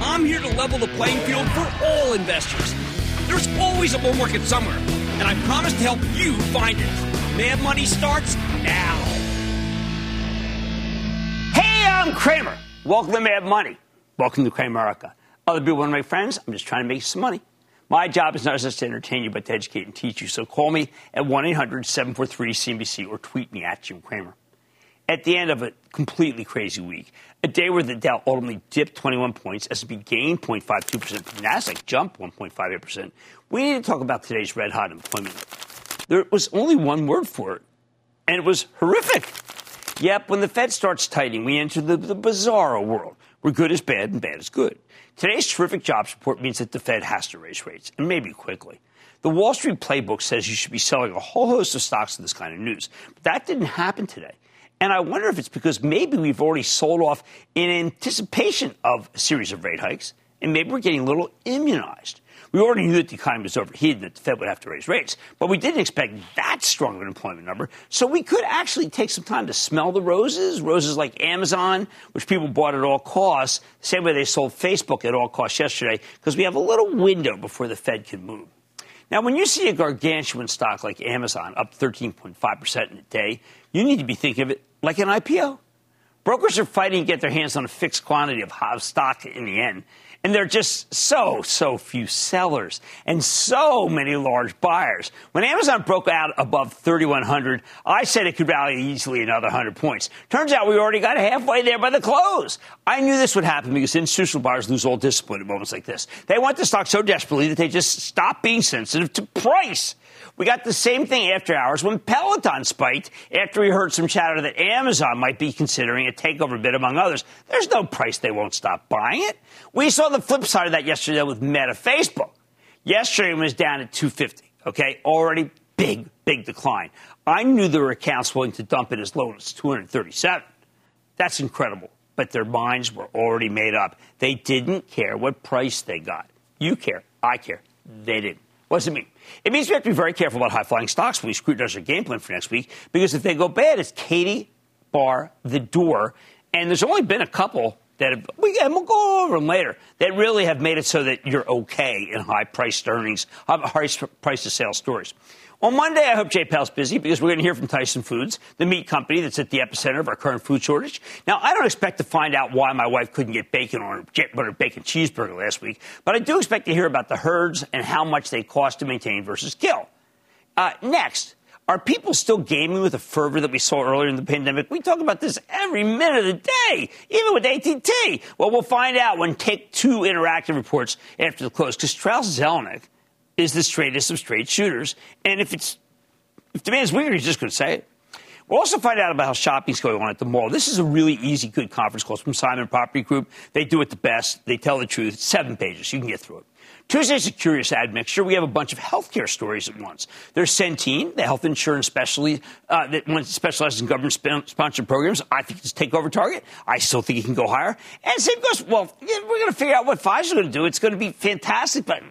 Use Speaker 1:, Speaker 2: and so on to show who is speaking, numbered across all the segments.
Speaker 1: I'm here to level the playing field for all investors. There's always a bull market somewhere, and I promise to help you find it. Mad Money starts now. Hey, I'm Cramer. Welcome to Mad Money. Welcome to Cramerica. Other people want to make friends. I'm just trying to make some money. My job is not just to entertain you, but to educate and teach you. So call me at 1 800 743 CNBC or tweet me at Jim Cramer at the end of a completely crazy week, a day where the Dow ultimately dipped 21 points, S&P gained 0.52%, Nasdaq jumped 1.58%. We need to talk about today's red hot employment. There was only one word for it, and it was horrific. Yep, when the Fed starts tightening, we enter the, the bizarro world where good is bad and bad is good. Today's terrific jobs report means that the Fed has to raise rates, and maybe quickly. The Wall Street playbook says you should be selling a whole host of stocks to this kind of news. But that didn't happen today. And I wonder if it's because maybe we've already sold off in anticipation of a series of rate hikes, and maybe we're getting a little immunized. We already knew that the economy was overheated and that the Fed would have to raise rates, but we didn't expect that strong of an employment number. So we could actually take some time to smell the roses, roses like Amazon, which people bought at all costs, the same way they sold Facebook at all costs yesterday, because we have a little window before the Fed can move. Now, when you see a gargantuan stock like Amazon up 13.5% in a day, you need to be thinking of it like an IPO. Brokers are fighting to get their hands on a fixed quantity of stock in the end. And there are just so, so few sellers and so many large buyers. When Amazon broke out above 3,100, I said it could rally easily another 100 points. Turns out we already got halfway there by the close. I knew this would happen because institutional buyers lose all discipline at moments like this. They want the stock so desperately that they just stop being sensitive to price. We got the same thing after hours when Peloton spiked after we heard some chatter that Amazon might be considering a takeover bid, among others. There's no price they won't stop buying it. We saw the flip side of that yesterday with Meta Facebook. Yesterday it was down at 250. Okay, already big, big decline. I knew there were accounts willing to dump it as low as 237. That's incredible. But their minds were already made up. They didn't care what price they got. You care. I care. They didn't. What does it mean? It means we have to be very careful about high flying stocks when we scrutinize our game plan for next week because if they go bad, it's Katie bar the door. And there's only been a couple that have, and we'll go over them later, that really have made it so that you're okay in high priced earnings, high price to sales stories. On Monday, I hope Jay Powell's busy because we're going to hear from Tyson Foods, the meat company that's at the epicenter of our current food shortage. Now, I don't expect to find out why my wife couldn't get bacon on her butter bacon cheeseburger last week, but I do expect to hear about the herds and how much they cost to maintain versus kill. Uh, next, are people still gaming with the fervor that we saw earlier in the pandemic? We talk about this every minute of the day, even with AT&T. Well, we'll find out when Take Two Interactive reports after the close, because Strauss Zelnick is the straightest of straight shooters. And if it's if demand's weird, he's just going to say it. We'll also find out about how shopping's going on at the mall. This is a really easy, good conference call. It's from Simon Property Group. They do it the best. They tell the truth. seven pages. You can get through it. Tuesday's a curious ad mixture. We have a bunch of healthcare stories at once. There's Centene, the health insurance specialty uh, that specializes in government sponsored programs. I think it's take over target. I still think it can go higher. And same goes, well, yeah, we're going to figure out what Pfizer's going to do. It's going to be fantastic, but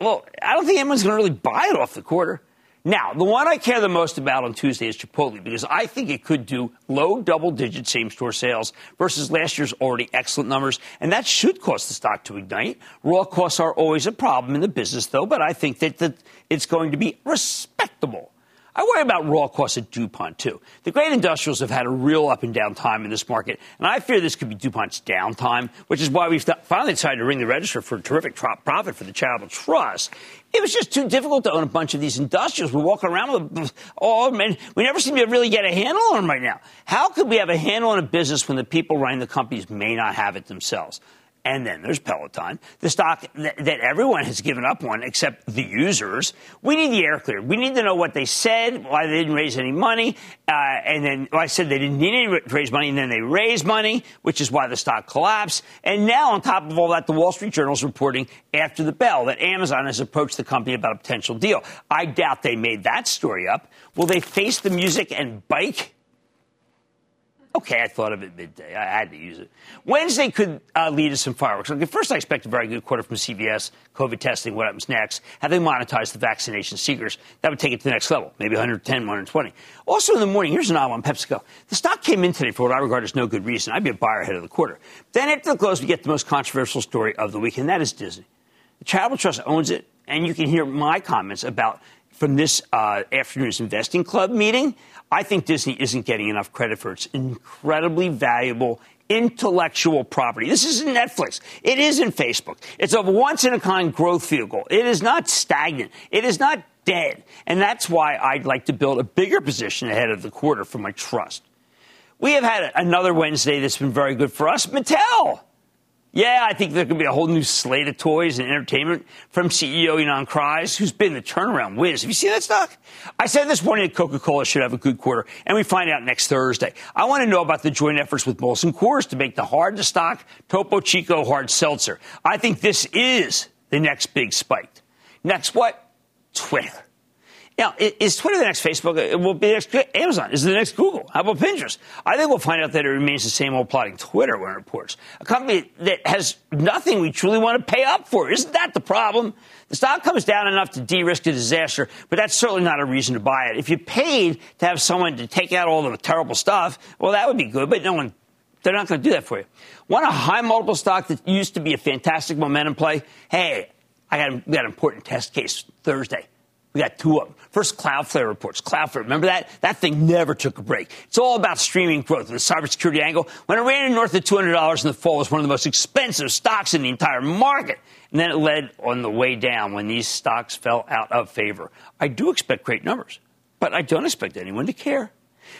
Speaker 1: well, I don't think anyone's going to really buy it off the quarter. Now, the one I care the most about on Tuesday is Chipotle because I think it could do low double digit same store sales versus last year's already excellent numbers. And that should cause the stock to ignite. Raw costs are always a problem in the business, though, but I think that, that it's going to be respectable. I worry about raw costs at DuPont, too. The great industrials have had a real up and down time in this market, and I fear this could be DuPont's downtime, which is why we've finally decided to ring the register for a terrific profit for the charitable trust. It was just too difficult to own a bunch of these industrials. We're walking around with all, oh, we never seem to really get a handle on them right now. How could we have a handle on a business when the people running the companies may not have it themselves? And then there's Peloton, the stock that, that, everyone has given up on except the users. We need the air cleared. We need to know what they said, why they didn't raise any money. Uh, and then well, I said they didn't need to raise money, and then they raised money, which is why the stock collapsed. And now, on top of all that, the Wall Street Journal is reporting after the bell that Amazon has approached the company about a potential deal. I doubt they made that story up. Will they face the music and bike? Okay, I thought of it midday. I had to use it. Wednesday could uh, lead to some fireworks. Okay, first, I expect a very good quarter from CVS, COVID testing, what happens next. Have they monetized the vaccination seekers? That would take it to the next level, maybe 110, 120. Also in the morning, here's an odd one, PepsiCo. The stock came in today for what I regard as no good reason. I'd be a buyer ahead of the quarter. Then after the close, we get the most controversial story of the week, and that is Disney. The Charitable Trust owns it, and you can hear my comments about from this uh, afternoon's investing club meeting I think Disney isn't getting enough credit for its incredibly valuable intellectual property. This isn't Netflix. It isn't Facebook. It's a once in a kind growth vehicle. It is not stagnant. It is not dead. And that's why I'd like to build a bigger position ahead of the quarter for my trust. We have had another Wednesday that's been very good for us. Mattel. Yeah, I think there could be a whole new slate of toys and entertainment from CEO Ynon Kreiz, who's been the turnaround whiz. Have you seen that stock? I said this morning that Coca-Cola should have a good quarter, and we find out next Thursday. I want to know about the joint efforts with Molson Coors to make the hard-to-stock Topo Chico hard seltzer. I think this is the next big spike. Next what? Twitter. Now, is Twitter the next Facebook? It will be the next Amazon. Is it the next Google? How about Pinterest? I think we'll find out that it remains the same old plotting Twitter when it reports. A company that has nothing we truly want to pay up for. Isn't that the problem? The stock comes down enough to de-risk a disaster, but that's certainly not a reason to buy it. If you paid to have someone to take out all the terrible stuff, well, that would be good, but no one they're not going to do that for you. Want a high multiple stock that used to be a fantastic momentum play? Hey, I got, got an important test case Thursday. We got two of them. First, Cloudflare reports. Cloudflare, remember that? That thing never took a break. It's all about streaming growth and the cybersecurity angle. When it ran north of $200 in the fall, it was one of the most expensive stocks in the entire market. And then it led on the way down when these stocks fell out of favor. I do expect great numbers, but I don't expect anyone to care.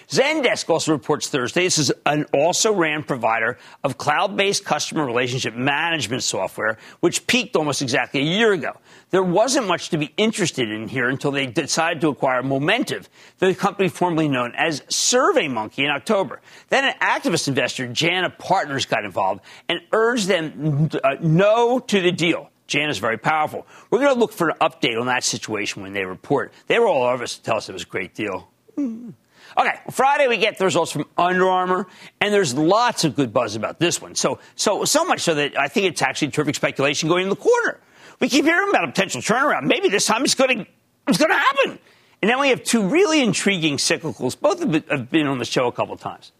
Speaker 1: Zendesk also reports Thursday this is an also ran provider of cloud based customer relationship management software, which peaked almost exactly a year ago. There wasn't much to be interested in here until they decided to acquire Momentive, the company formerly known as SurveyMonkey in October. Then an activist investor, Jana Partners, got involved and urged them uh, no to the deal. Jana is very powerful. We're going to look for an update on that situation when they report. They were all over us to tell us it was a great deal. Okay, Friday we get the results from Under Armour, and there's lots of good buzz about this one. So, so, so much so that I think it's actually terrific speculation going into the quarter. We keep hearing about a potential turnaround. Maybe this time it's going to, it's going to happen. And then we have two really intriguing cyclicals. Both have been on the show a couple times.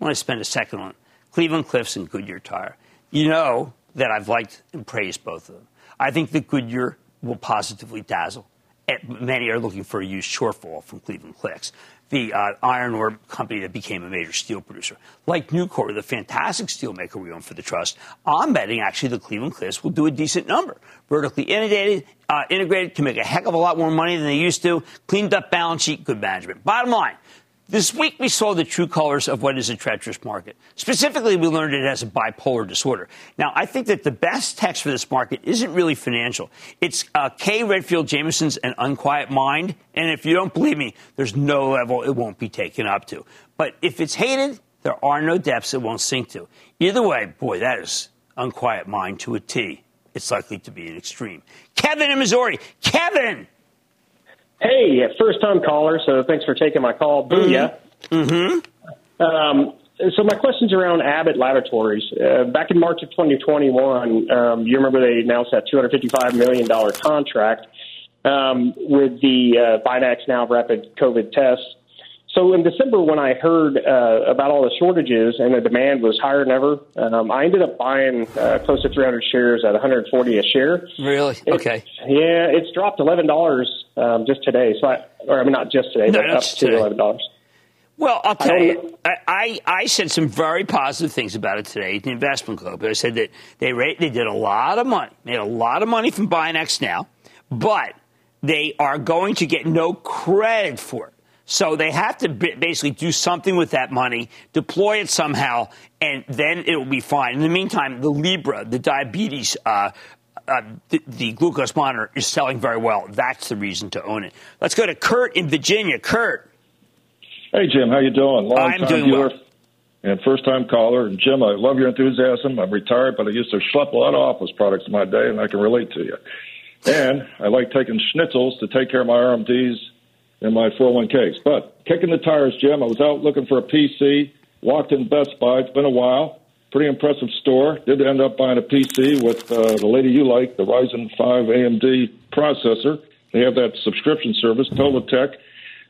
Speaker 1: I want to spend a second on Cleveland Cliffs and Goodyear Tire. You know that I've liked and praised both of them. I think that Goodyear will positively dazzle. Many are looking for a used shortfall from Cleveland Cliffs the uh, iron ore company that became a major steel producer. Like Nucor, the fantastic steelmaker we own for the trust, I'm betting actually the Cleveland Cliffs will do a decent number. Vertically integrated, uh, integrated can make a heck of a lot more money than they used to. Cleaned up balance sheet, good management. Bottom line, this week, we saw the true colors of what is a treacherous market. Specifically, we learned it has a bipolar disorder. Now, I think that the best text for this market isn't really financial. It's uh, Kay Redfield Jamison's An Unquiet Mind. And if you don't believe me, there's no level it won't be taken up to. But if it's hated, there are no depths it won't sink to. Either way, boy, that is Unquiet Mind to a T. It's likely to be an extreme. Kevin in Missouri. Kevin!
Speaker 2: Hey, first time caller, so thanks for taking my call. Booyah.
Speaker 1: Mm-hmm.
Speaker 2: Um, so my question's around Abbott Laboratories. Uh, back in March of 2021, um, you remember they announced that $255 million contract. um, with the uh, BinaxNOW rapid COVID tests. So in December, when I heard uh, about all the shortages and the demand was higher than ever, um, I ended up buying uh, close to 300 shares at 140 a share.
Speaker 1: Really?
Speaker 2: It,
Speaker 1: okay.
Speaker 2: Yeah, it's dropped eleven dollars um, just today. So I, or I mean, not just today,
Speaker 1: No,
Speaker 2: but up to
Speaker 1: today.
Speaker 2: eleven dollars.
Speaker 1: Well, I'll tell you, I, I, I said some very positive things about it today at the investment club. I said that they rate, they did a lot of money, made a lot of money from BinaxNOW, but they are going to get no credit for it. So they have to basically do something with that money, deploy it somehow, and then it will be fine. In the meantime, the Libre, the diabetes, uh, uh, the, the glucose monitor is selling very well. That's the reason to own it. Let's go to Kurt in Virginia. Kurt.
Speaker 3: Hey Jim, how you doing? Long
Speaker 1: I'm
Speaker 3: time
Speaker 1: doing
Speaker 3: viewer
Speaker 1: well.
Speaker 3: and first time caller. And Jim, I love your enthusiasm. I'm retired, but I used to schlep a lot of office products in my day, and I can relate to you. And I like taking schnitzels to take care of my RMDs and my 401ks. But kicking the tires, Jim, I was out looking for a PC, walked in Best Buy. It's been a while. Pretty impressive store. Did end up buying a PC with uh, the lady you like, the Ryzen 5 AMD processor. They have that subscription service, Totaltech.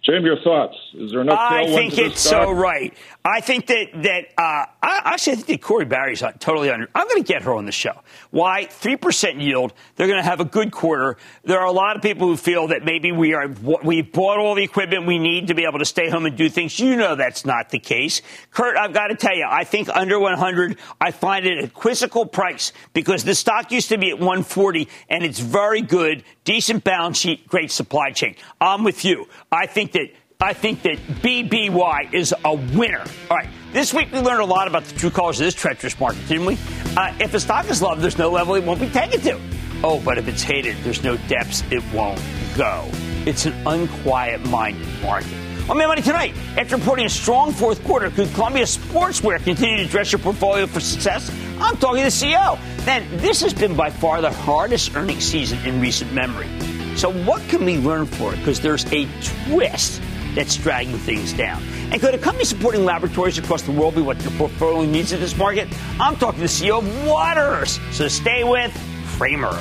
Speaker 3: Jim, your thoughts? Is there enough
Speaker 1: I think it's
Speaker 3: stock?
Speaker 1: so right. I think that that uh, I actually I think that Corie Barry's on- totally under. I'm going to get her on the show. Why? Three percent yield. They're going to have a good quarter. There are a lot of people who feel that maybe we are we've bought all the equipment we need to be able to stay home and do things. You know that's not the case. Kurt, I've got to tell you, I think under 100, I find it a quizzical price because the stock used to be at 140 and it's very good, decent balance sheet, great supply chain. I'm with you. I think that I think that BBY is a winner. All right. This week we learned a lot about the true colors of this treacherous market, didn't we? Uh, if a stock is loved, there's no level it won't be taken to. Oh, but if it's hated, there's no depths it won't go. It's an unquiet minded market. On Mad Money Tonight, after reporting a strong fourth quarter, could Columbia Sportswear continue to dress your portfolio for success? I'm talking to the CEO. Then this has been by far the hardest earnings season in recent memory. So what can we learn for it? Because there's a twist that's dragging things down. And could a company supporting laboratories across the world be what your portfolio needs in this market? I'm talking to the CEO of Waters. So stay with Cramer.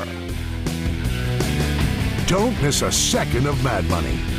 Speaker 4: Don't miss a second of Mad Money.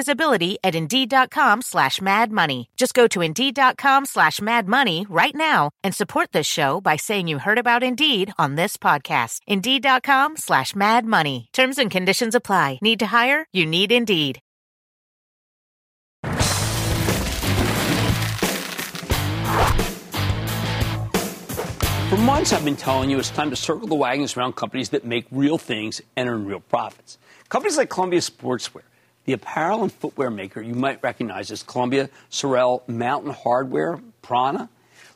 Speaker 5: visibility at Indeed.com slash Mad Money. Just go to Indeed.com slash Mad Money right now and support this show by saying you heard about Indeed on this podcast. Indeed.com slash Mad Money. Terms and conditions apply. Need to hire? You need Indeed.
Speaker 1: For months, I've been telling you it's time to circle the wagons around companies that make real things and earn real profits. Companies like Columbia Sportswear, the apparel and footwear maker you might recognize is Columbia, Sorel, Mountain Hardwear, Prana.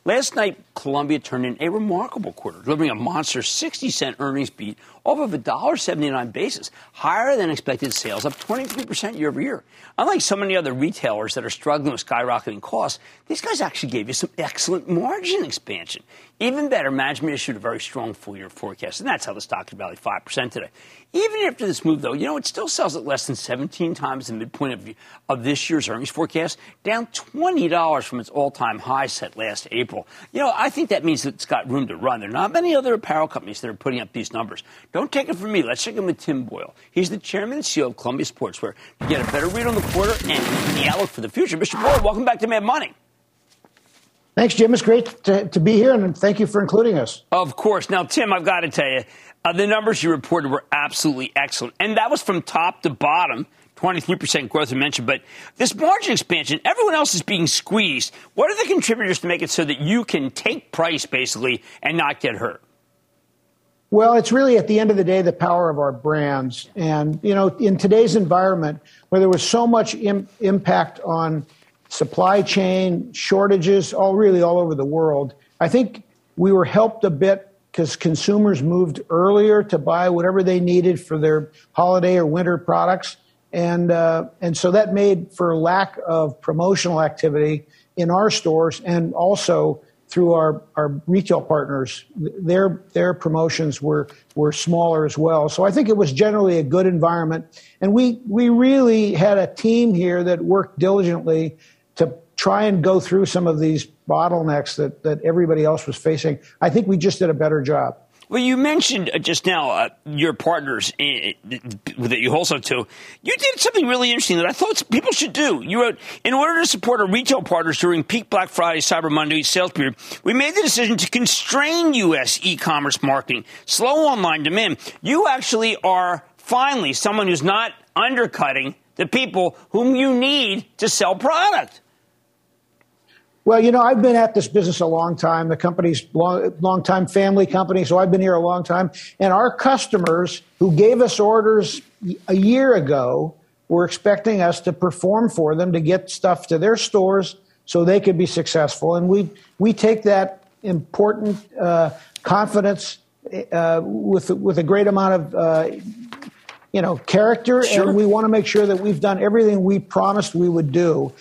Speaker 1: Last night, Columbia turned in a remarkable quarter, delivering a monster 60 cent earnings beat off of a $1.79 basis, higher than expected sales, up 23% year over year. Unlike so many other retailers that are struggling with skyrocketing costs, these guys actually gave you some excellent margin expansion. Even better, management issued a very strong full year forecast, and that's how the stock is valued 5% today. Even after this move, though, you know, it still sells at less than 17 times the midpoint of, of this year's earnings forecast, down $20 from its all time high set last April. You know, I think that means that it's got room to run. There are not many other apparel companies that are putting up these numbers. Don't take it from me. Let's check in with Tim Boyle. He's the chairman and CEO of Columbia Sportswear to get a better read on the quarter and the outlook for the future. Mr. Boyle, welcome back to Mad Money.
Speaker 6: Thanks, Jim. It's great to, to, be here, and thank you for including us.
Speaker 1: Of course. Now, Tim, I've got to tell you, uh, the numbers you reported were absolutely excellent, and that was from top to bottom. 23% growth I mentioned, but this margin expansion, everyone else is being squeezed. What are the contributors to make it so that you can take price basically and not get hurt?
Speaker 6: Well, it's really at the end of the day the power of our brands. And, you know, in today's environment where there was so much Im- impact on supply chain shortages, all really all over the world, I think we were helped a bit because consumers moved earlier to buy whatever they needed for their holiday or winter products. And, uh, and so that made for lack of promotional activity in our stores and also through our, our retail partners, their their promotions were were smaller as well. So I think it was generally a good environment, and we we really had a team here that worked diligently to try and go through some of these bottlenecks that that everybody else was facing. I think we just did a better job.
Speaker 1: Well, you mentioned uh, just now uh, your partners in, that you wholesale to. You did something really interesting that I thought people should do. You wrote, in order to support our retail partners during peak Black Friday, Cyber Monday sales period, we made the decision to constrain U.S. e-commerce marketing, slow online demand. You actually are finally someone who's not undercutting the people whom you need to sell product.
Speaker 6: Well, you know, I've been at this business a long time. The company's long, long time family company, so I've been here a long time. And our customers who gave us orders a year ago were expecting us to perform for them to get stuff to their stores so they could be successful. And we we take that important uh, confidence uh, with with a great amount of. Uh, you know, character, sure. and we want to make sure that we've done everything we promised we would do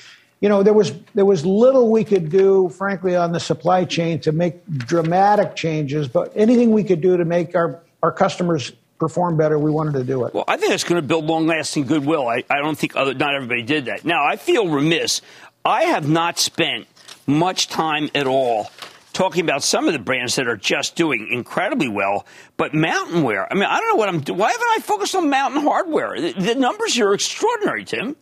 Speaker 6: you know, there was there was little we could do, frankly, on the supply chain to make dramatic changes. But anything we could do to make our our customers perform better, we wanted to do it.
Speaker 1: Well, I think it's going to build long-lasting goodwill. I, I don't think other, not everybody did that. Now, I feel remiss. I have not spent much time at all talking about some of the brands that are just doing incredibly well. But Mountain Wear, I mean, I don't know what I'm. Why haven't I focused on Mountain Hardwear? The, the numbers are extraordinary, Tim.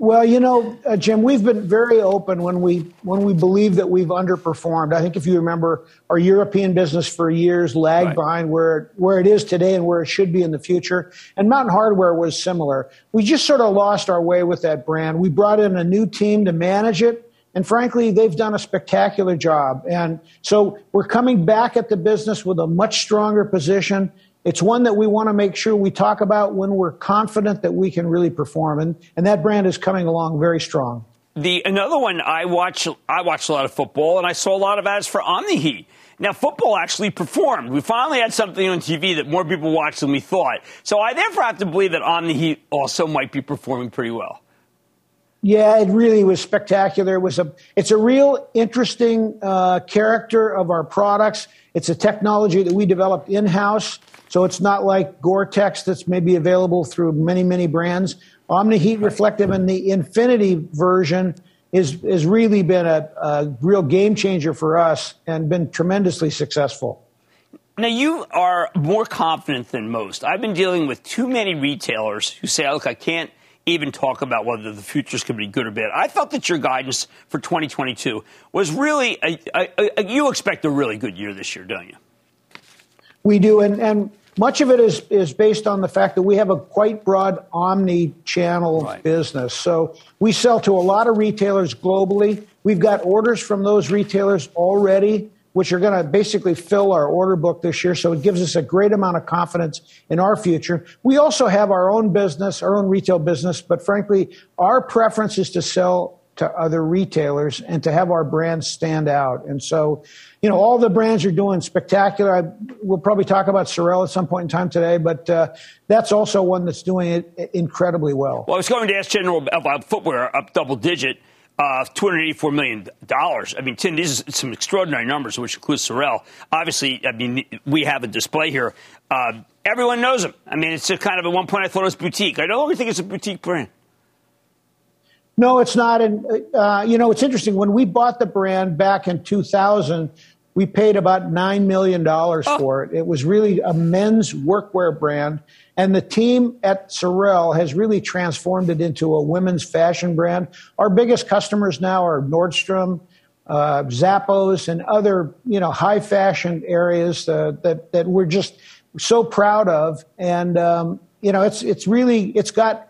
Speaker 6: Well, you know, uh, Jim, we've been very open when we when we believe that we've underperformed. I think if you remember, our European business for years lagged right. behind where where it is today and where it should be in the future. And Mountain Hardwear was similar. We just sort of lost our way with that brand. We brought in a new team to manage it, and frankly, they've done a spectacular job. And so we're coming back at the business with a much stronger position it's one that we want to make sure we talk about when we're confident that we can really perform, and, and that brand is coming along very strong.
Speaker 1: The another one I watch I watch a lot of football, and I saw a lot of ads for Omni-Heat. Now, football actually performed. We finally had something on TV that more people watched than we thought. So I therefore have to believe that Omni-Heat also might be performing pretty well.
Speaker 6: Yeah, it really was spectacular. It was a, it's a real interesting uh, character of our products. It's a technology that we developed in house. So it's not like Gore-Tex that's maybe available through many, many brands. Omni Heat Reflective and the Infinity version is has really been a, a real game changer for us and been tremendously successful.
Speaker 1: Now, you are more confident than most. I've been dealing with too many retailers who say, look, I can't even talk about whether the futures could be good or bad. I felt that your guidance for 2022 was really, a, a, a, you expect a really good year this year, don't you?
Speaker 6: We do. And, and much of it is, is based on the fact that we have a quite broad omni channel right. business. So we sell to a lot of retailers globally. We've got orders from those retailers already which are going to basically fill our order book this year. So it gives us a great amount of confidence in our future. We also have our own business, our own retail business, but frankly, our preference is to sell to other retailers and to have our brands stand out. And so, you know, all the brands are doing spectacular. I, we'll probably talk about Sorel at some point in time today, but uh, that's also one that's doing it incredibly well.
Speaker 1: Well, I was going to ask General about footwear up double digit. Uh, $284 million. I mean, Tim, these are some extraordinary numbers, which includes Sorel. Obviously, I mean, we have a display here. Uh, everyone knows them. I mean, it's a kind of, at one point, I thought it was boutique. I longer think it's a boutique brand.
Speaker 6: No, it's not. And, uh, you know, it's interesting. When we bought the brand back in 2000, we paid about $9 million oh. for it. It was really a men's workwear brand. And the team at Sorel has really transformed it into a women's fashion brand. Our biggest customers now are Nordstrom, uh, Zappos, and other, you know, high fashion areas uh, that, that we're just so proud of. And, um, you know, it's, it's really, it's got,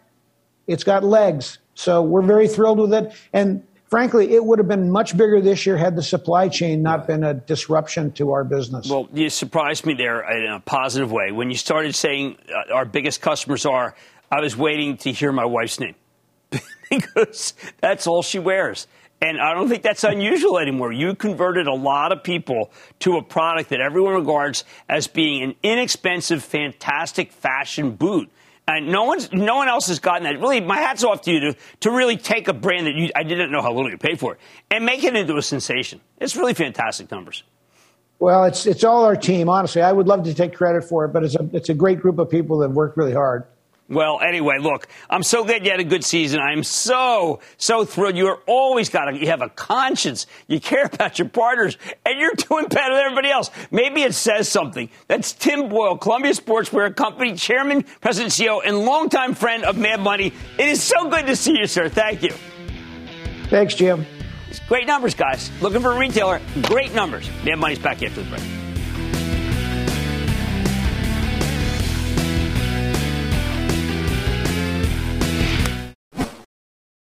Speaker 6: it's got legs. So we're very thrilled with it. And frankly, it would have been much bigger this year had the supply chain not been a disruption to our business.
Speaker 1: Well, you surprised me there in a positive way. When you started saying uh, our biggest customers are, I was waiting to hear my wife's name because that's all she wears. And I don't think that's unusual anymore. You converted a lot of people to a product that everyone regards as being an inexpensive, fantastic fashion boot. And no one's, no one else has gotten that. Really, my hat's off to you to, to really take a brand that you, I didn't know how little you paid for it and make it into a sensation. It's really fantastic numbers.
Speaker 6: Well, it's, it's all our team, honestly. I would love to take credit for it, but it's a, it's a great group of people that worked really hard.
Speaker 1: Well, anyway, look, I'm so glad you had a good season. I'm so, so thrilled. You're always got to, you have a conscience. You care about your partners, and you're doing better than everybody else. Maybe it says something. That's Tim Boyle, Columbia Sportswear Company Chairman, President, CEO, and longtime friend of Mad Money. It is so good to see you, sir. Thank you.
Speaker 6: Thanks, Jim.
Speaker 1: Great numbers, guys. Looking for a retailer. Great numbers. Mad Money's back after the break.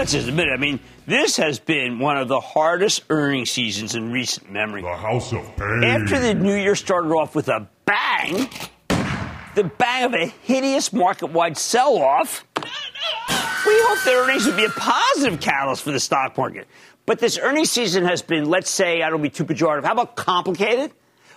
Speaker 1: Let's just admit it. I mean, this has been one of the hardest earning seasons in recent memory.
Speaker 7: The House of Pain.
Speaker 1: After the new year started off with a bang, the bang of a hideous market wide sell off, we hoped that earnings would be a positive catalyst for the stock market. But this earnings season has been, let's say, I don't be too pejorative, how about complicated?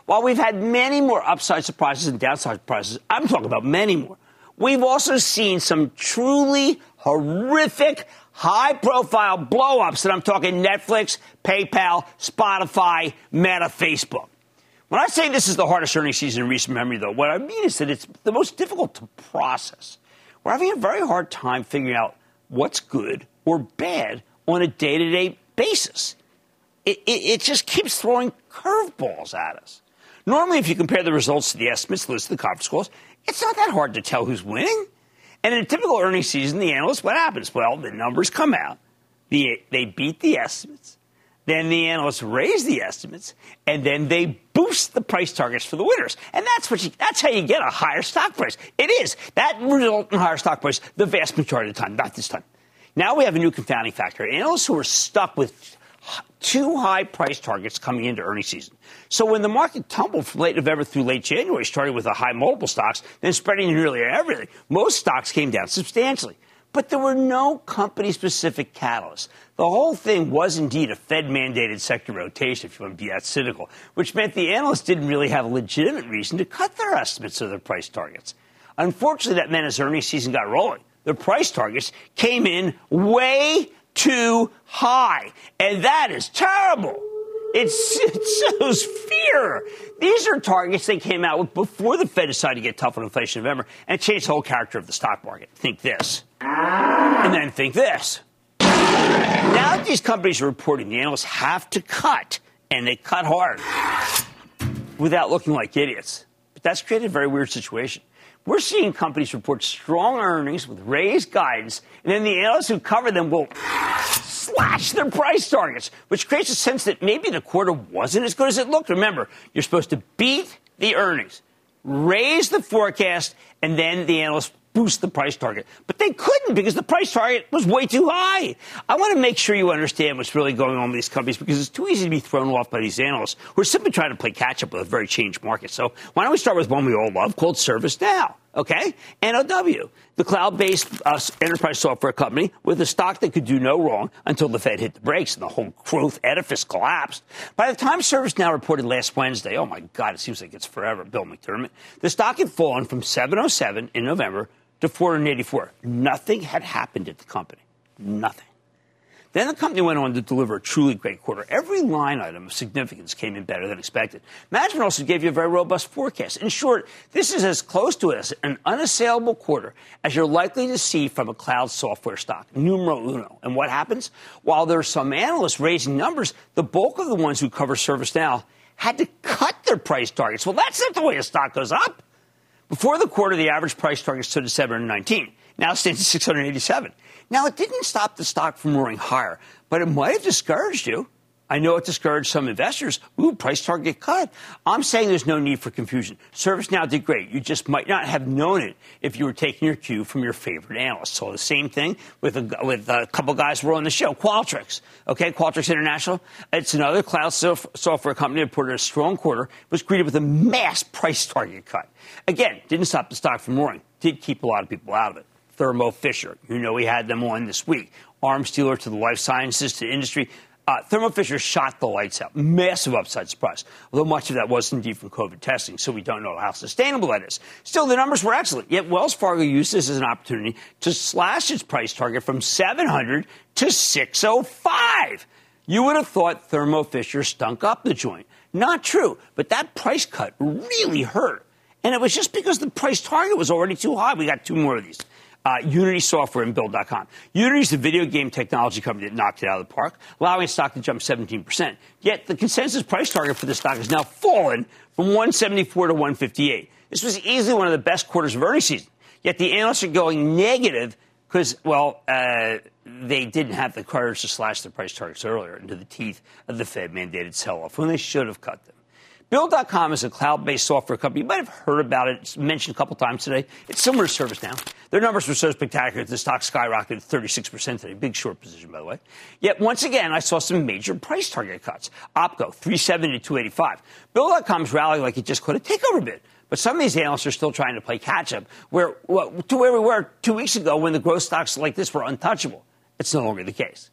Speaker 1: While we've had many more upside surprises and downside surprises, I'm talking about many more. We've also seen some truly horrific, high profile blow ups, and I'm talking Netflix, PayPal, Spotify, Meta, Facebook. When I say this is the hardest earnings season in recent memory, though, what I mean is that it's the most difficult to process. We're having a very hard time figuring out what's good or bad on a day to day basis. It, it, it, just keeps throwing curveballs at us. Normally, if you compare the results to the estimates, list, the conference calls, it's not that hard to tell who's winning. And in a typical earnings season, the analysts, what happens? Well, the numbers come out, the, they beat the estimates, then the analysts raise the estimates, and then they boost the price targets for the winners. And that's what you, that's how you get a higher stock price. It is. That result in higher stock price the vast majority of the time, not this time. Now we have a new confounding factor. Analysts who are stuck with too high price targets coming into earnings season. So when the market tumbled from late November through late January, starting with the high multiple stocks, then spreading to nearly everything, most stocks came down substantially. But there were no company specific catalysts. The whole thing was indeed a Fed mandated sector rotation, if you want to be that cynical, which meant the analysts didn't really have a legitimate reason to cut their estimates of their price targets. Unfortunately, that meant as earnings season got rolling, the price targets came in way too high. And that is terrible. It's, it shows fear. These are targets they came out with before the Fed decided to get tough on inflation in November and changed the whole character of the stock market. Think this. And then think this. Now that these companies are reporting, the analysts have to cut, and they cut hard without looking like idiots. But that's created a very weird situation. We're seeing companies report strong earnings with raised guidance, and then the analysts who cover them will slash their price targets, which creates a sense that maybe the quarter wasn't as good as it looked. Remember, you're supposed to beat the earnings, raise the forecast, and then the analysts boost the price target. But they couldn't because the price target was way too high. I want to make sure you understand what's really going on with these companies because it's too easy to be thrown off by these analysts who are simply trying to play catch up with a very changed market. So why don't we start with one we all love called ServiceNow? Okay? NOW, the cloud based uh, enterprise software company with a stock that could do no wrong until the Fed hit the brakes and the whole growth edifice collapsed. By the time ServiceNow reported last Wednesday, oh my God, it seems like it's forever, Bill McDermott, the stock had fallen from 707 in November to 484. Nothing had happened at the company. Nothing. Then the company went on to deliver a truly great quarter. Every line item of significance came in better than expected. Management also gave you a very robust forecast. In short, this is as close to as an unassailable quarter as you're likely to see from a cloud software stock, numero uno. And what happens? While there are some analysts raising numbers, the bulk of the ones who cover ServiceNow had to cut their price targets. Well, that's not the way a stock goes up. Before the quarter, the average price target stood at 719. Now it stands at 687. Now, it didn't stop the stock from roaring higher, but it might have discouraged you. I know it discouraged some investors. Ooh, price target cut. I'm saying there's no need for confusion. ServiceNow did great. You just might not have known it if you were taking your cue from your favorite analyst. So the same thing with a, with a couple guys who were on the show. Qualtrics, okay, Qualtrics International. It's another cloud software company that reported a strong quarter. Was greeted with a mass price target cut. Again, didn't stop the stock from roaring. Did keep a lot of people out of it. Thermo Fisher, you know we had them on this week. Arms dealer to the life sciences to industry. Uh, Thermo Fisher shot the lights out. Massive upside surprise. Although much of that was indeed from COVID testing, so we don't know how sustainable that is. Still, the numbers were excellent. Yet Wells Fargo used this as an opportunity to slash its price target from 700 to 605. You would have thought Thermo Fisher stunk up the joint. Not true, but that price cut really hurt. And it was just because the price target was already too high. We got two more of these uh, Unity Software and Bill.com. Unity is the video game technology company that knocked it out of the park, allowing stock to jump 17%. Yet the consensus price target for the stock has now fallen from 174 to 158. This was easily one of the best quarters of earnings season. Yet the analysts are going negative because, well, uh, they didn't have the courage to slash their price targets earlier into the teeth of the Fed mandated sell off when they should have cut them. Bill.com is a cloud based software company. You might have heard about it. It's mentioned a couple times today. It's similar to ServiceNow. Their numbers were so spectacular that the stock skyrocketed 36% today. Big short position, by the way. Yet, once again, I saw some major price target cuts. OPCO, 370 to 285. Bill.com's rallying like it just caught a takeover bid. But some of these analysts are still trying to play catch up where, well, to where we were two weeks ago when the growth stocks like this were untouchable. It's no longer the case.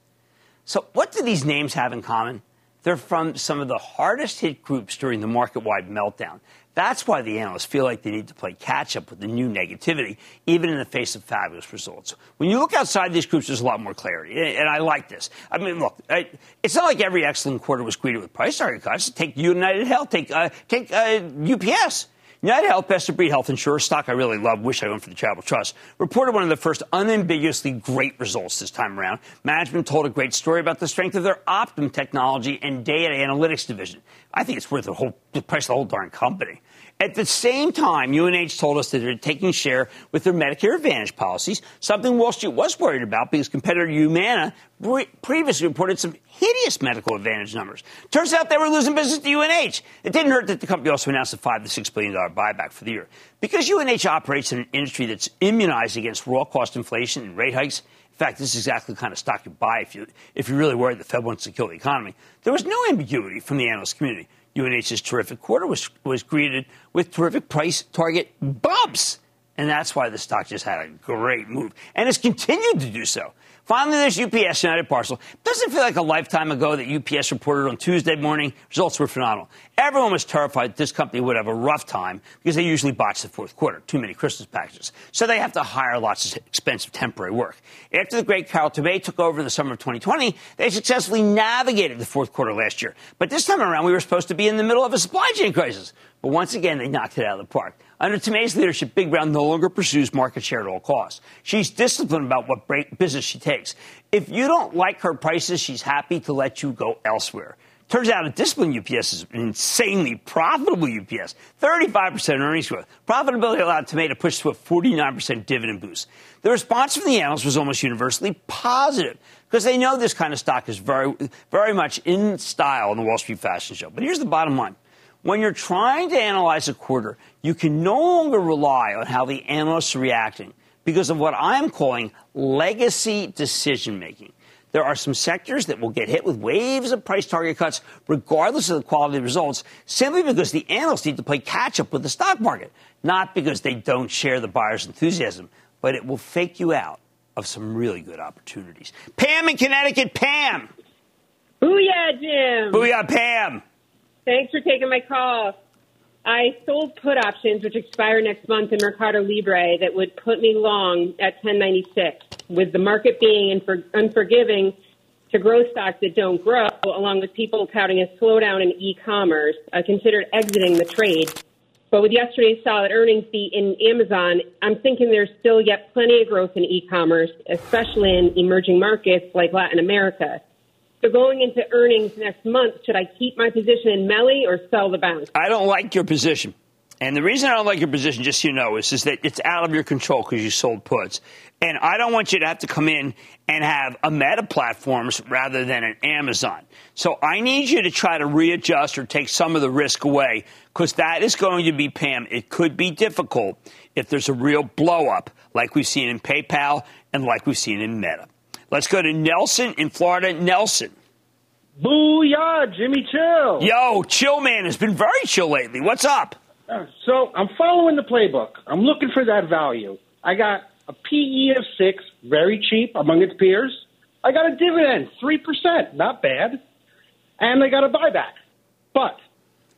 Speaker 1: So, what do these names have in common? They're from some of the hardest hit groups during the market wide meltdown. That's why the analysts feel like they need to play catch up with the new negativity, even in the face of fabulous results. When you look outside these groups, there's a lot more clarity. And I like this. I mean, look, it's not like every excellent quarter was greeted with price target cuts. Take United Health, take, uh, take uh, UPS. United Health, best of breed health insurer, stock I really love, wish I owned for the Travel Trust, reported one of the first unambiguously great results this time around. Management told a great story about the strength of their Optum technology and data analytics division. I think it's worth the whole the price of the whole darn company. At the same time, UNH told us that they're taking share with their Medicare Advantage policies, something Wall Street was worried about because competitor Humana previously reported some hideous Medicare Advantage numbers. Turns out they were losing business to UNH. It didn't hurt that the company also announced a five to six billion dollar buyback for the year. Because UNH operates in an industry that's immunized against raw cost inflation and rate hikes, in fact, this is exactly the kind of stock you buy if you if you're really worried the Fed wants to kill the economy. There was no ambiguity from the analyst community. UNH's terrific quarter was, was greeted with terrific price target bumps. And that's why the stock just had a great move and has continued to do so. Finally, there's UPS United Parcel. Doesn't feel like a lifetime ago that UPS reported on Tuesday morning. Results were phenomenal. Everyone was terrified this company would have a rough time because they usually botch the fourth quarter. Too many Christmas packages. So they have to hire lots of expensive temporary work. After the great Carol Tomé took over in the summer of 2020, they successfully navigated the fourth quarter last year. But this time around, we were supposed to be in the middle of a supply chain crisis. But once again, they knocked it out of the park. Under Tomé's leadership, Big Brown no longer pursues market share at all costs. She's disciplined about what business she takes. If you don't like her prices, she's happy to let you go elsewhere. Turns out a disciplined UPS is an insanely profitable UPS. 35% earnings growth. Profitability allowed Tomé to push to a 49% dividend boost. The response from the analysts was almost universally positive because they know this kind of stock is very, very much in style in the Wall Street fashion show. But here's the bottom line. When you're trying to analyze a quarter, you can no longer rely on how the analysts are reacting because of what I'm calling legacy decision making. There are some sectors that will get hit with waves of price target cuts, regardless of the quality of results, simply because the analysts need to play catch up with the stock market, not because they don't share the buyer's enthusiasm, but it will fake you out of some really good opportunities. Pam in Connecticut, Pam.
Speaker 7: Booyah, Jim.
Speaker 1: Booyah, Pam.
Speaker 7: Thanks for taking my call. I sold put options, which expire next month in Mercado Libre, that would put me long at 1096. With the market being unforgiving to growth stocks that don't grow, along with people touting a slowdown in e-commerce, I considered exiting the trade. But with yesterday's solid earnings beat in Amazon, I'm thinking there's still yet plenty of growth in e-commerce, especially in emerging markets like Latin America. So going into earnings next month, should I keep my position in Melli or sell the bank?
Speaker 1: I don't like your position. And the reason I don't like your position, just so you know, is, is that it's out of your control because you sold puts. And I don't want you to have to come in and have a meta platforms rather than an Amazon. So I need you to try to readjust or take some of the risk away because that is going to be, Pam, it could be difficult if there's a real blow up like we've seen in PayPal and like we've seen in Meta. Let's go to Nelson in Florida. Nelson.
Speaker 8: Booyah, Jimmy Chill.
Speaker 1: Yo, Chill Man has been very chill lately. What's up?
Speaker 8: So I'm following the playbook. I'm looking for that value. I got a PE of six, very cheap among its peers. I got a dividend, 3%, not bad. And I got a buyback. But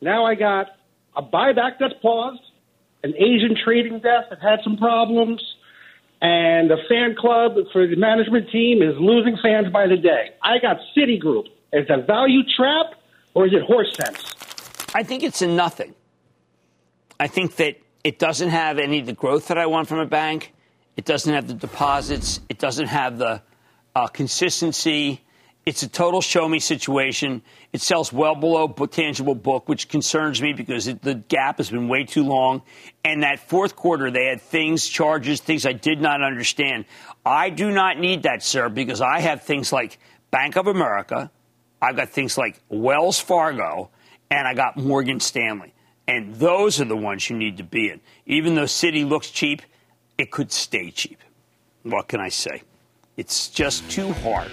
Speaker 8: now I got a buyback that's paused, an Asian trading desk that had some problems, and the fan club for the management team is losing fans by the day. I got Citigroup. Is a value trap or is it horse sense?
Speaker 1: I think it's a nothing. I think that it doesn't have any of the growth that I want from a bank. It doesn't have the deposits. It doesn't have the uh, consistency. It's a total show me situation. It sells well below tangible book, which concerns me because it, the gap has been way too long. And that fourth quarter, they had things, charges, things I did not understand. I do not need that, sir, because I have things like Bank of America. I've got things like Wells Fargo, and I got Morgan Stanley. And those are the ones you need to be in. Even though Citi looks cheap, it could stay cheap. What can I say? It's just too hard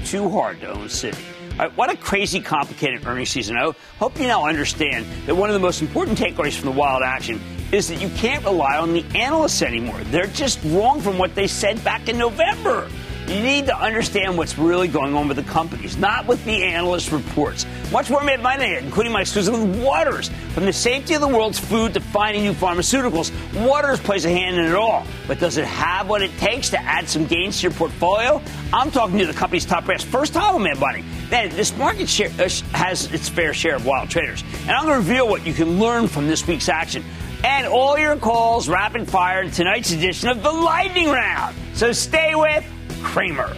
Speaker 1: too hard to own Citi. Right, what a crazy, complicated earnings season. I hope you now understand that one of the most important takeaways from the wild action is that you can't rely on the analysts anymore. They're just wrong from what they said back in November. You need to understand what's really going on with the companies, not with the analyst reports. Much more made my including my with Waters. From the safety of the world's food to finding new pharmaceuticals, Waters plays a hand in it all. But does it have what it takes to add some gains to your portfolio? I'm talking to the company's top brass. First time on Mad Money. Then this market share, uh, has its fair share of wild traders. And I'm going to reveal what you can learn from this week's action and all your calls rapid fire in tonight's edition of the Lightning Round. So stay with Cramer.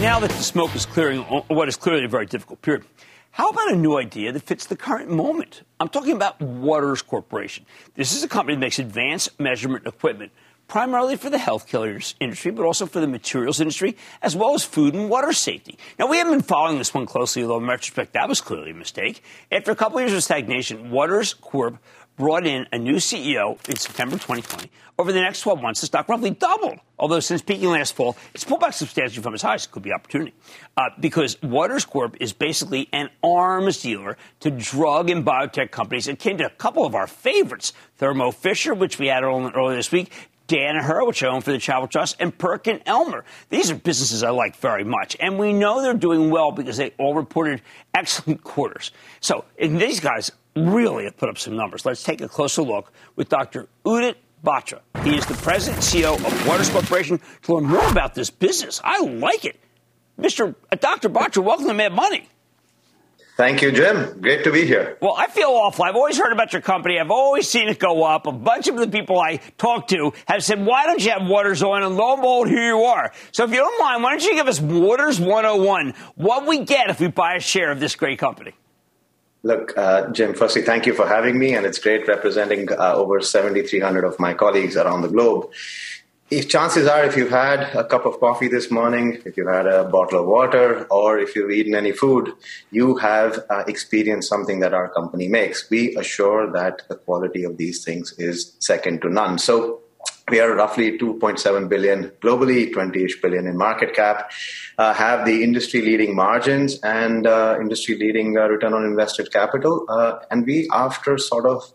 Speaker 1: now that the smoke is clearing uh, what is clearly a very difficult period, how about a new idea that fits the current moment? I'm talking about Waters Corporation. This is a company that makes advanced measurement equipment primarily for the healthcare industry, but also for the materials industry, as well as food and water safety. Now, we haven't been following this one closely, although in retrospect, that was clearly a mistake. After a couple of years of stagnation, Waters Corp brought in a new CEO in September 2020. Over the next 12 months, the stock roughly doubled. Although since peaking last fall, it's pulled back substantially from its highs. It could be opportunity. Uh, because Waters Corp is basically an arms dealer to drug and biotech companies. It came to a couple of our favorites, Thermo Fisher, which we had earlier this week, Danaher, which I own for the Charitable Trust, and Perkin Elmer. These are businesses I like very much. And we know they're doing well because they all reported excellent quarters. So these guys really have put up some numbers. Let's take a closer look with Dr. Udit Batra. He is the president and CEO of Waters Corporation to learn more about this business. I like it. Mr. Uh, Dr. Batra, welcome to Mad Money.
Speaker 9: Thank you, Jim. Great to be here.
Speaker 1: Well, I feel awful. I've always heard about your company. I've always seen it go up. A bunch of the people I talk to have said, why don't you have Waters on? And lo and behold, here you are. So if you don't mind, why don't you give us Waters 101? What we get if we buy a share of this great company?
Speaker 9: Look, uh, Jim, firstly, thank you for having me, and it's great representing uh, over 7,300 of my colleagues around the globe. If chances are, if you've had a cup of coffee this morning, if you've had a bottle of water, or if you've eaten any food, you have uh, experienced something that our company makes. We assure that the quality of these things is second to none. So we are roughly 2.7 billion globally, 20-ish billion in market cap, uh, have the industry-leading margins and uh, industry-leading uh, return on invested capital. Uh, and we, after sort of,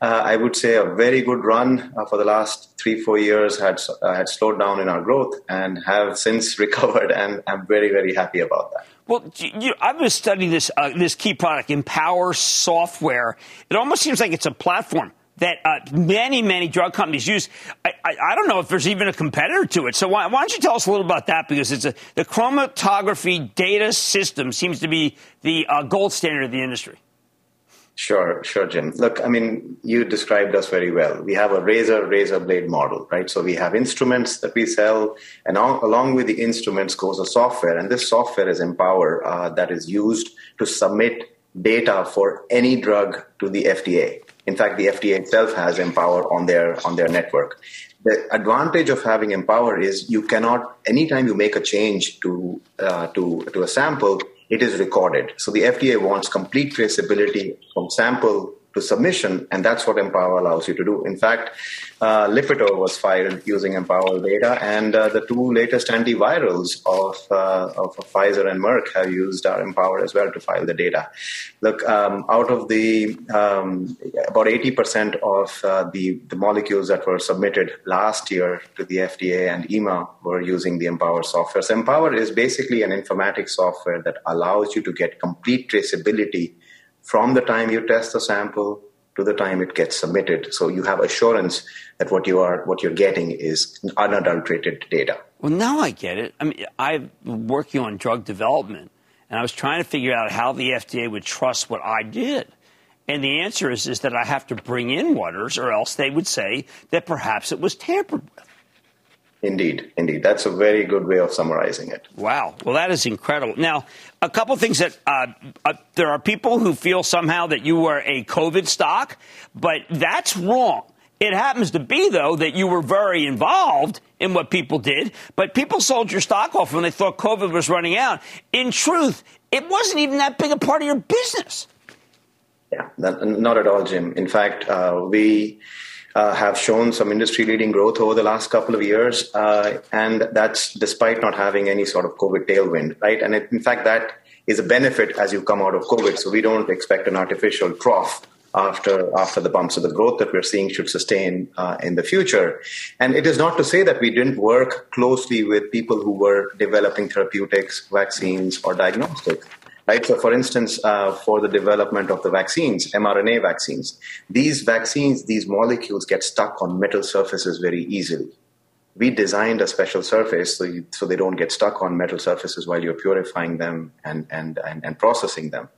Speaker 9: uh, I would say, a very good run uh, for the last three, four years, had had slowed down in our growth and have since recovered. And I'm very, very happy about that.
Speaker 1: Well, you, I've been studying this this key product, Empower Software. It almost seems like it's a platform that uh, many, many drug companies use. I, I, I, don't know if there's even a competitor to it. So why, why, don't you tell us a little about that? Because it's a, the chromatography data system seems to be the uh, gold standard of the industry.
Speaker 9: Sure, sure, Jim. Look, I mean, you described us very well. We have a razor, razor blade model, right? So we have instruments that we sell, and all, along with the instruments goes a software, and this software is Empower uh, that is used to submit data for any drug to the FDA. In fact, the FDA itself has Empower on their on their network. The advantage of having Empower is you cannot anytime you make a change to uh, to to a sample, it is recorded. So the FDA wants complete traceability from sample to submission, and that's what Empower allows you to do. In fact, uh, Lipitor was filed using Empower data, and uh, the two latest antivirals of, uh, of Pfizer and Merck have used our Empower as well to file the data. Look, um, out of the um, about 80% of uh, the, the molecules that were submitted last year to the FDA and EMA were using the Empower software. So Empower is basically an informatics software that allows you to get complete traceability from the time you test the sample to the time it gets submitted. So you have assurance that what you are what you're getting is unadulterated data.
Speaker 1: Well, now I get it. I mean, I'm working on drug development, and I was trying to figure out how the FDA would trust what I did. And the answer is, is that I have to bring in Waters, or else they would say that perhaps it was tampered with.
Speaker 9: Indeed, indeed. That's a very good way of summarizing it.
Speaker 1: Wow. Well, that is incredible. Now, a couple things that uh, uh, there are people who feel somehow that you were a COVID stock, but that's wrong. It happens to be, though, that you were very involved in what people did, but people sold your stock off when they thought COVID was running out. In truth, it wasn't even that big a part of your business.
Speaker 9: Yeah, not at all, Jim. In fact, uh, we uh, have shown some industry leading growth over the last couple of years. Uh, and that's despite not having any sort of COVID tailwind, right? And it, in fact, that is a benefit as you come out of COVID. So we don't expect an artificial trough after after the bumps. So the growth that we're seeing should sustain uh, in the future. And it is not to say that we didn't work closely with people who were developing therapeutics, vaccines, or diagnostics right? So, for instance, uh, for the development of the vaccines, mRNA vaccines, these vaccines, these molecules get stuck on metal surfaces very easily, we designed a special surface so, you, so they don't get stuck on metal surfaces while you're purifying them and, and, and, and, processing them.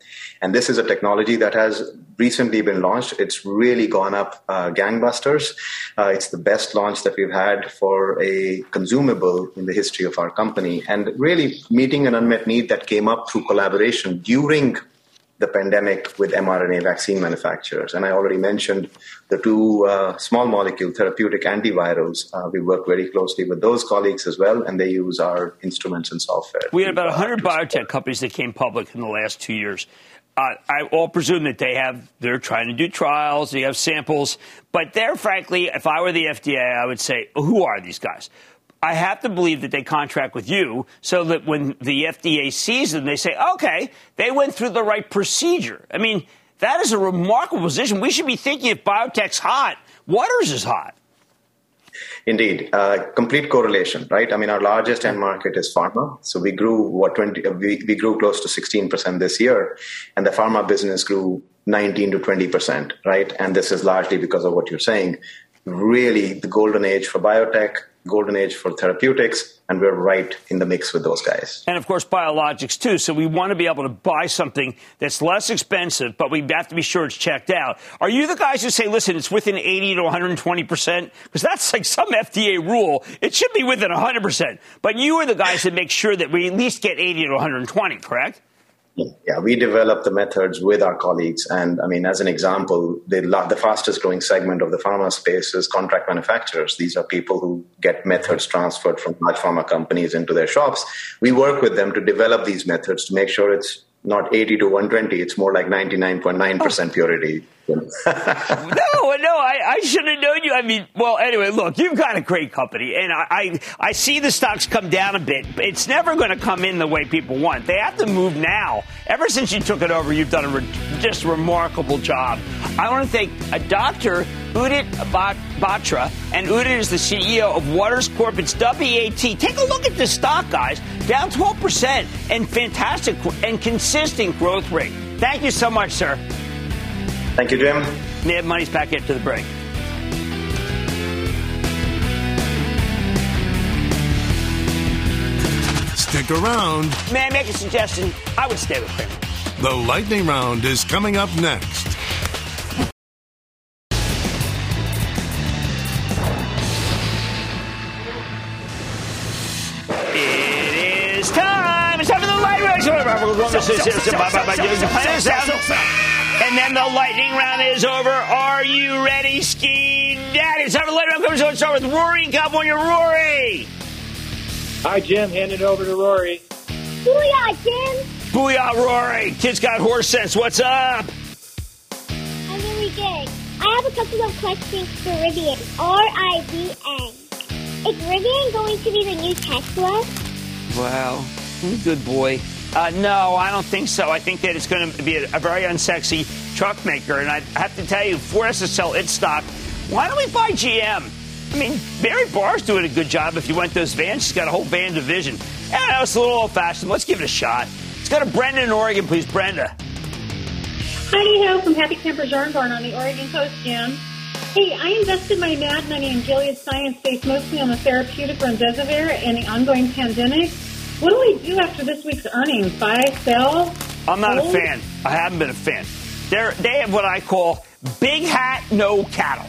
Speaker 9: And this is a technology that has recently been launched. It's really gone up uh, gangbusters. Uh, it's the best launch that we've had for a consumable in the history of our company and really meeting an unmet need that came up through collaboration during the pandemic with mRNA vaccine manufacturers. And I already mentioned the two uh, small molecule therapeutic antivirals. Uh, we work very closely with those colleagues as well, and they use our instruments and software.
Speaker 1: We had about 100 biotech companies that came public in the last two years. Uh, I all presume that they have, they're trying to do trials, they have samples, but they're frankly, if I were the FDA, I would say, who are these guys? I have to believe that they contract with you so that when the FDA sees them, they say, okay, they went through the right procedure. I mean, that is a remarkable position. We should be thinking if biotech's hot, Waters is hot.
Speaker 9: Indeed, uh, complete correlation, right? I mean, our largest end market is pharma, so we grew what twenty, uh, we, we grew close to sixteen percent this year, and the pharma business grew nineteen to twenty percent, right? And this is largely because of what you're saying. Really, the golden age for biotech, golden age for therapeutics, and we're right in the mix with those guys.
Speaker 1: And of course, biologics too. So we want to be able to buy something that's less expensive, but we have to be sure it's checked out. Are you the guys who say, listen, it's within 80 to 120 percent? Because that's like some FDA rule. It should be within 100 percent. But you are the guys that make sure that we at least get 80 to 120, correct?
Speaker 9: Yeah, we develop the methods with our colleagues. And I mean, as an example, the, the fastest growing segment of the pharma space is contract manufacturers. These are people who get methods transferred from large pharma companies into their shops. We work with them to develop these methods to make sure it's not 80 to 120, it's more like 99.9% purity no, no,
Speaker 1: I, I should have known you. I mean, well, anyway, look, you've got a great company, and I, I, I see the stocks come down a bit. It's never going to come in the way people want. They have to move now. Ever since you took it over, you've done a re- just remarkable job. I want to thank a doctor, Udit Batra, and Udit is the CEO of Waters Corp. It's WAT. Take a look at the stock, guys. Down 12% and fantastic and consistent growth rate. Thank you so much, sir.
Speaker 9: Thank you, Jim.
Speaker 1: Mad Money's back after the break.
Speaker 4: Stick around.
Speaker 1: May I make a suggestion? I would stay with Cramer.
Speaker 4: The lightning round is coming up next.
Speaker 1: It is time. It's time for the lightning round. And then the lightning round is over. Are you ready, Ski Daddy? It's time for the lightning round. Let's start with Rory in California. Rory.
Speaker 10: Hi, Jim. Hand it over to Rory.
Speaker 11: Booyah, Jim.
Speaker 1: Booyah, Rory. Kids got horse sense. What's up?
Speaker 11: I'm really good. I have a couple of questions for Rivian. R-I-V-N. Is Rivian going to be the new Tesla?
Speaker 1: Wow. Good boy. Uh, no, I don't think so. I think that it's going to be a, a, very unsexy truck maker. And I have to tell you, for us to sell its stock, why don't we buy GM? I mean, Mary Barra's doing a good job if you went those vans. She's got a whole van division. Yeah, that a little old fashioned. Let's give it a shot. Let's go to Brenda in Oregon, please. Brenda.
Speaker 12: Hi, Ho from Happy Camper Yarn Barn on the Oregon coast, Jim. Hey, I invested my mad money in Gilead Science based mostly on the therapeutic remdesivir and the ongoing pandemic. What do we do after this week's earnings? Buy, sell?
Speaker 1: I'm not hold? a fan. I haven't been a fan. They're, they have what I call big hat, no cattle.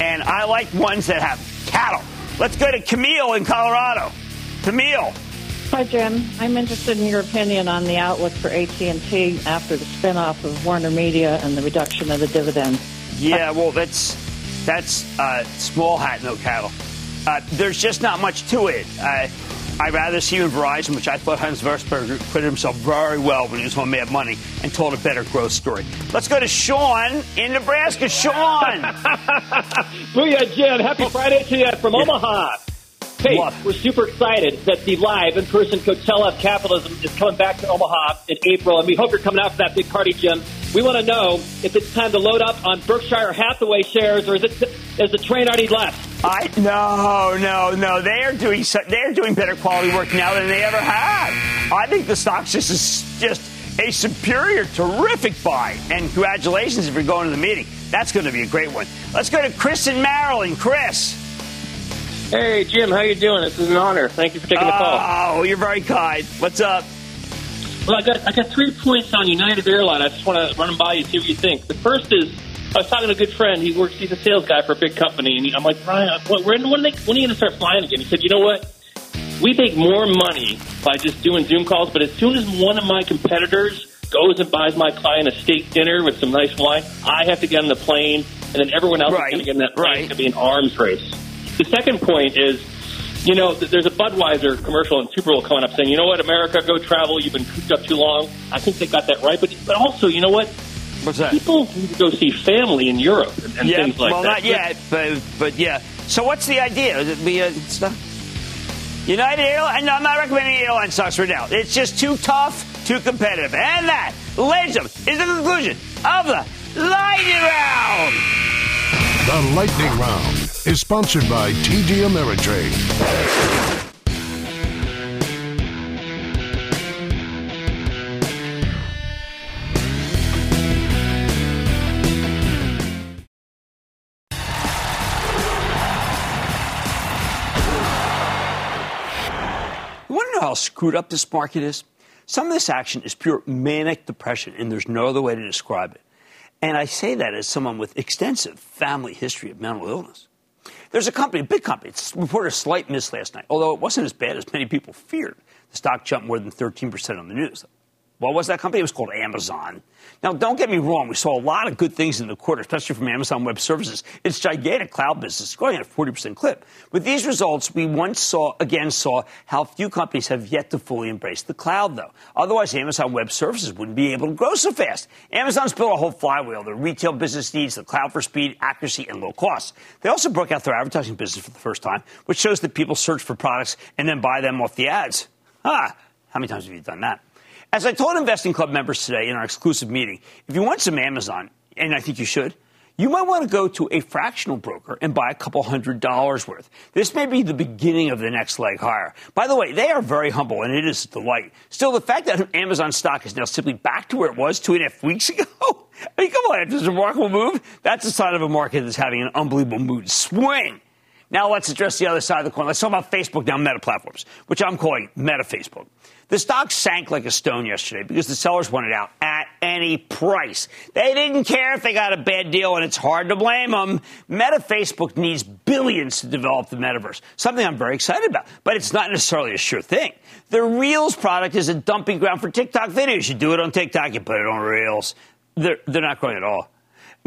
Speaker 1: And I like ones that have cattle. Let's go to Camille in Colorado. Camille.
Speaker 13: Hi, Jim. I'm interested in your opinion on the outlook for AT&T after the spinoff of Warner Media and the reduction of the dividend.
Speaker 1: Yeah, well, that's that's uh, small hat, no cattle. Uh, there's just not much to it. Uh, I'd rather see you in Verizon, which I thought Hans Vestberg put himself very well when he was on Mad Money and told a better growth story. Let's go to Sean in Nebraska. Sean!
Speaker 14: Booyah, Jim. Happy Friday to you from Omaha. Hey, we're super excited that the live in-person Coachella of Capitalism is coming back to Omaha in April, and we hope you're coming out for that big party, Jim. We want to know if it's time to load up on Berkshire Hathaway shares, or is it is the train already left?
Speaker 1: I no, no, no. They are doing they are doing better quality work now than they ever have. I think the stock's just is just a superior, terrific buy. And congratulations if you're going to the meeting. That's going to be a great one. Let's go to Chris in Maryland. Chris.
Speaker 14: Hey, Jim, how you doing? This is an honor. Thank you for taking the call.
Speaker 1: Oh, you're very kind. What's up?
Speaker 14: Well, I got I got three points on United Airline. I just want to run them by you, and see what you think. The first is I was talking to a good friend. He works. He's a sales guy for a big company, and I'm like, Ryan, when, when, are they, when are you going to start flying again? He said, you know what? We make more money by just doing Zoom calls, but as soon as one of my competitors goes and buys my client a steak dinner with some nice wine, I have to get on the plane, and then everyone else
Speaker 1: Right,
Speaker 14: is going to get in that plane. It's going to be an arms race. The second point is, you know, there's a Budweiser commercial in Super Bowl coming up saying, you know what, America, go travel. You've been cooped up too long. I think they got that right. But, but also, you know what?
Speaker 1: What's that?
Speaker 14: People need to go see family in Europe and, and
Speaker 1: yeah,
Speaker 14: things like
Speaker 1: well,
Speaker 14: that.
Speaker 1: Well, not yet, but but yeah. So what's the idea? Is it be a stuff? United Airlines? No, I'm not recommending airline stocks right now. It's just too tough, too competitive, and that, ladies and gentlemen, is the conclusion of the lightning round.
Speaker 4: The Lightning Round is sponsored by TD Ameritrade.
Speaker 1: You want to know how screwed up this market is? Some of this action is pure manic depression, and there's no other way to describe it. And I say that as someone with extensive family history of mental illness. There's a company, a big company, it's reported a slight miss last night, although it wasn't as bad as many people feared. The stock jumped more than 13% on the news. What was that company? It was called Amazon. Now, don't get me wrong. We saw a lot of good things in the quarter, especially from Amazon Web Services. Its gigantic cloud business growing at a 40% clip. With these results, we once saw, again, saw how few companies have yet to fully embrace the cloud, though. Otherwise, Amazon Web Services wouldn't be able to grow so fast. Amazon's built a whole flywheel. Their retail business needs the cloud for speed, accuracy, and low cost. They also broke out their advertising business for the first time, which shows that people search for products and then buy them off the ads. Ah, how many times have you done that? As I told Investing Club members today in our exclusive meeting, if you want some Amazon, and I think you should, you might want to go to a fractional broker and buy a couple hundred dollars worth. This may be the beginning of the next leg higher. By the way, they are very humble, and it is a delight. Still, the fact that Amazon stock is now simply back to where it was two and a half weeks ago, I mean, come on, after this remarkable move, that's a sign of a market that's having an unbelievable mood swing. Now let's address the other side of the coin. Let's talk about Facebook now, Meta platforms, which I'm calling Meta Facebook. The stock sank like a stone yesterday because the sellers wanted out at any price. They didn't care if they got a bad deal, and it's hard to blame them. Meta Facebook needs billions to develop the metaverse, something I'm very excited about, but it's not necessarily a sure thing. The Reels product is a dumping ground for TikTok videos. You do it on TikTok, you put it on Reels. They're, they're not growing at all.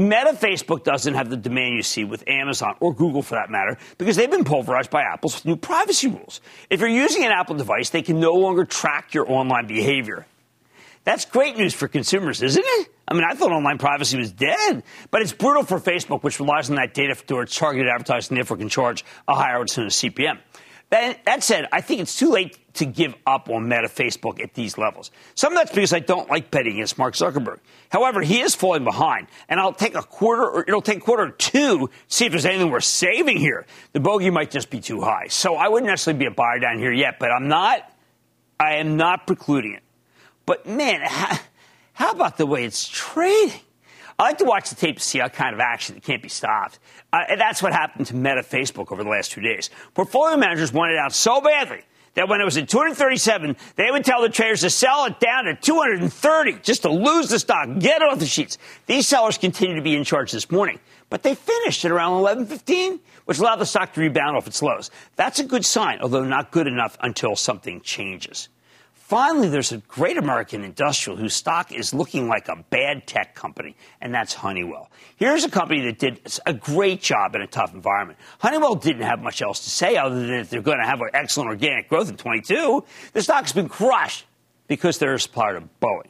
Speaker 1: Meta Facebook doesn't have the demand you see with Amazon or Google for that matter because they've been pulverized by Apple's new privacy rules. If you're using an Apple device, they can no longer track your online behavior. That's great news for consumers, isn't it? I mean, I thought online privacy was dead, but it's brutal for Facebook, which relies on that data for its targeted advertising, therefore can charge a higher incentive CPM. That, that said, I think it's too late to give up on Meta Facebook at these levels. Some of that's because I don't like betting against Mark Zuckerberg. However, he is falling behind, and I'll take a quarter, or it'll take quarter two to see if there's anything worth saving here. The bogey might just be too high, so I wouldn't necessarily be a buyer down here yet. But I'm not, I am not precluding it. But man, how, how about the way it's trading? I like to watch the tape to see how kind of action it can't be stopped. Uh, and that's what happened to Meta Facebook over the last two days. Portfolio managers wanted out so badly that when it was at 237, they would tell the traders to sell it down to 230 just to lose the stock, get it off the sheets. These sellers continue to be in charge this morning, but they finished at around 11:15, which allowed the stock to rebound off its lows. That's a good sign, although not good enough until something changes. Finally, there's a great American industrial whose stock is looking like a bad tech company, and that's Honeywell. Here's a company that did a great job in a tough environment. Honeywell didn't have much else to say other than that they're going to have excellent organic growth in 22. The stock's been crushed because they're a supplier to Boeing.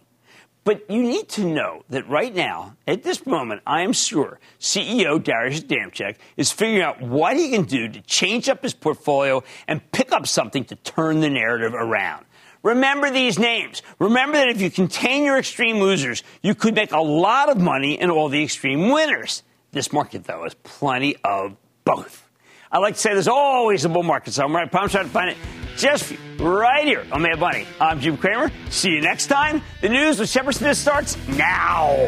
Speaker 1: But you need to know that right now, at this moment, I am sure CEO Darius Adamczyk is figuring out what he can do to change up his portfolio and pick up something to turn the narrative around. Remember these names. Remember that if you contain your extreme losers, you could make a lot of money in all the extreme winners. This market, though, has plenty of both. I like to say there's always a bull market somewhere. I promise I'll find it just right here on Mad Money. I'm Jim Cramer. See you next time. The news with Shepard Smith starts now.